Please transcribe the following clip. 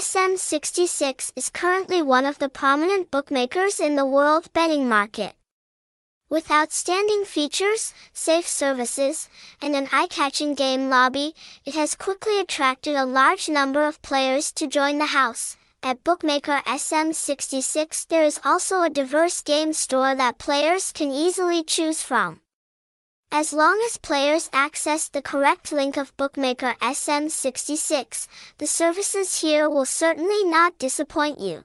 SM66 is currently one of the prominent bookmakers in the world betting market. With outstanding features, safe services, and an eye-catching game lobby, it has quickly attracted a large number of players to join the house. At Bookmaker SM66 there is also a diverse game store that players can easily choose from. As long as players access the correct link of Bookmaker SM66, the services here will certainly not disappoint you.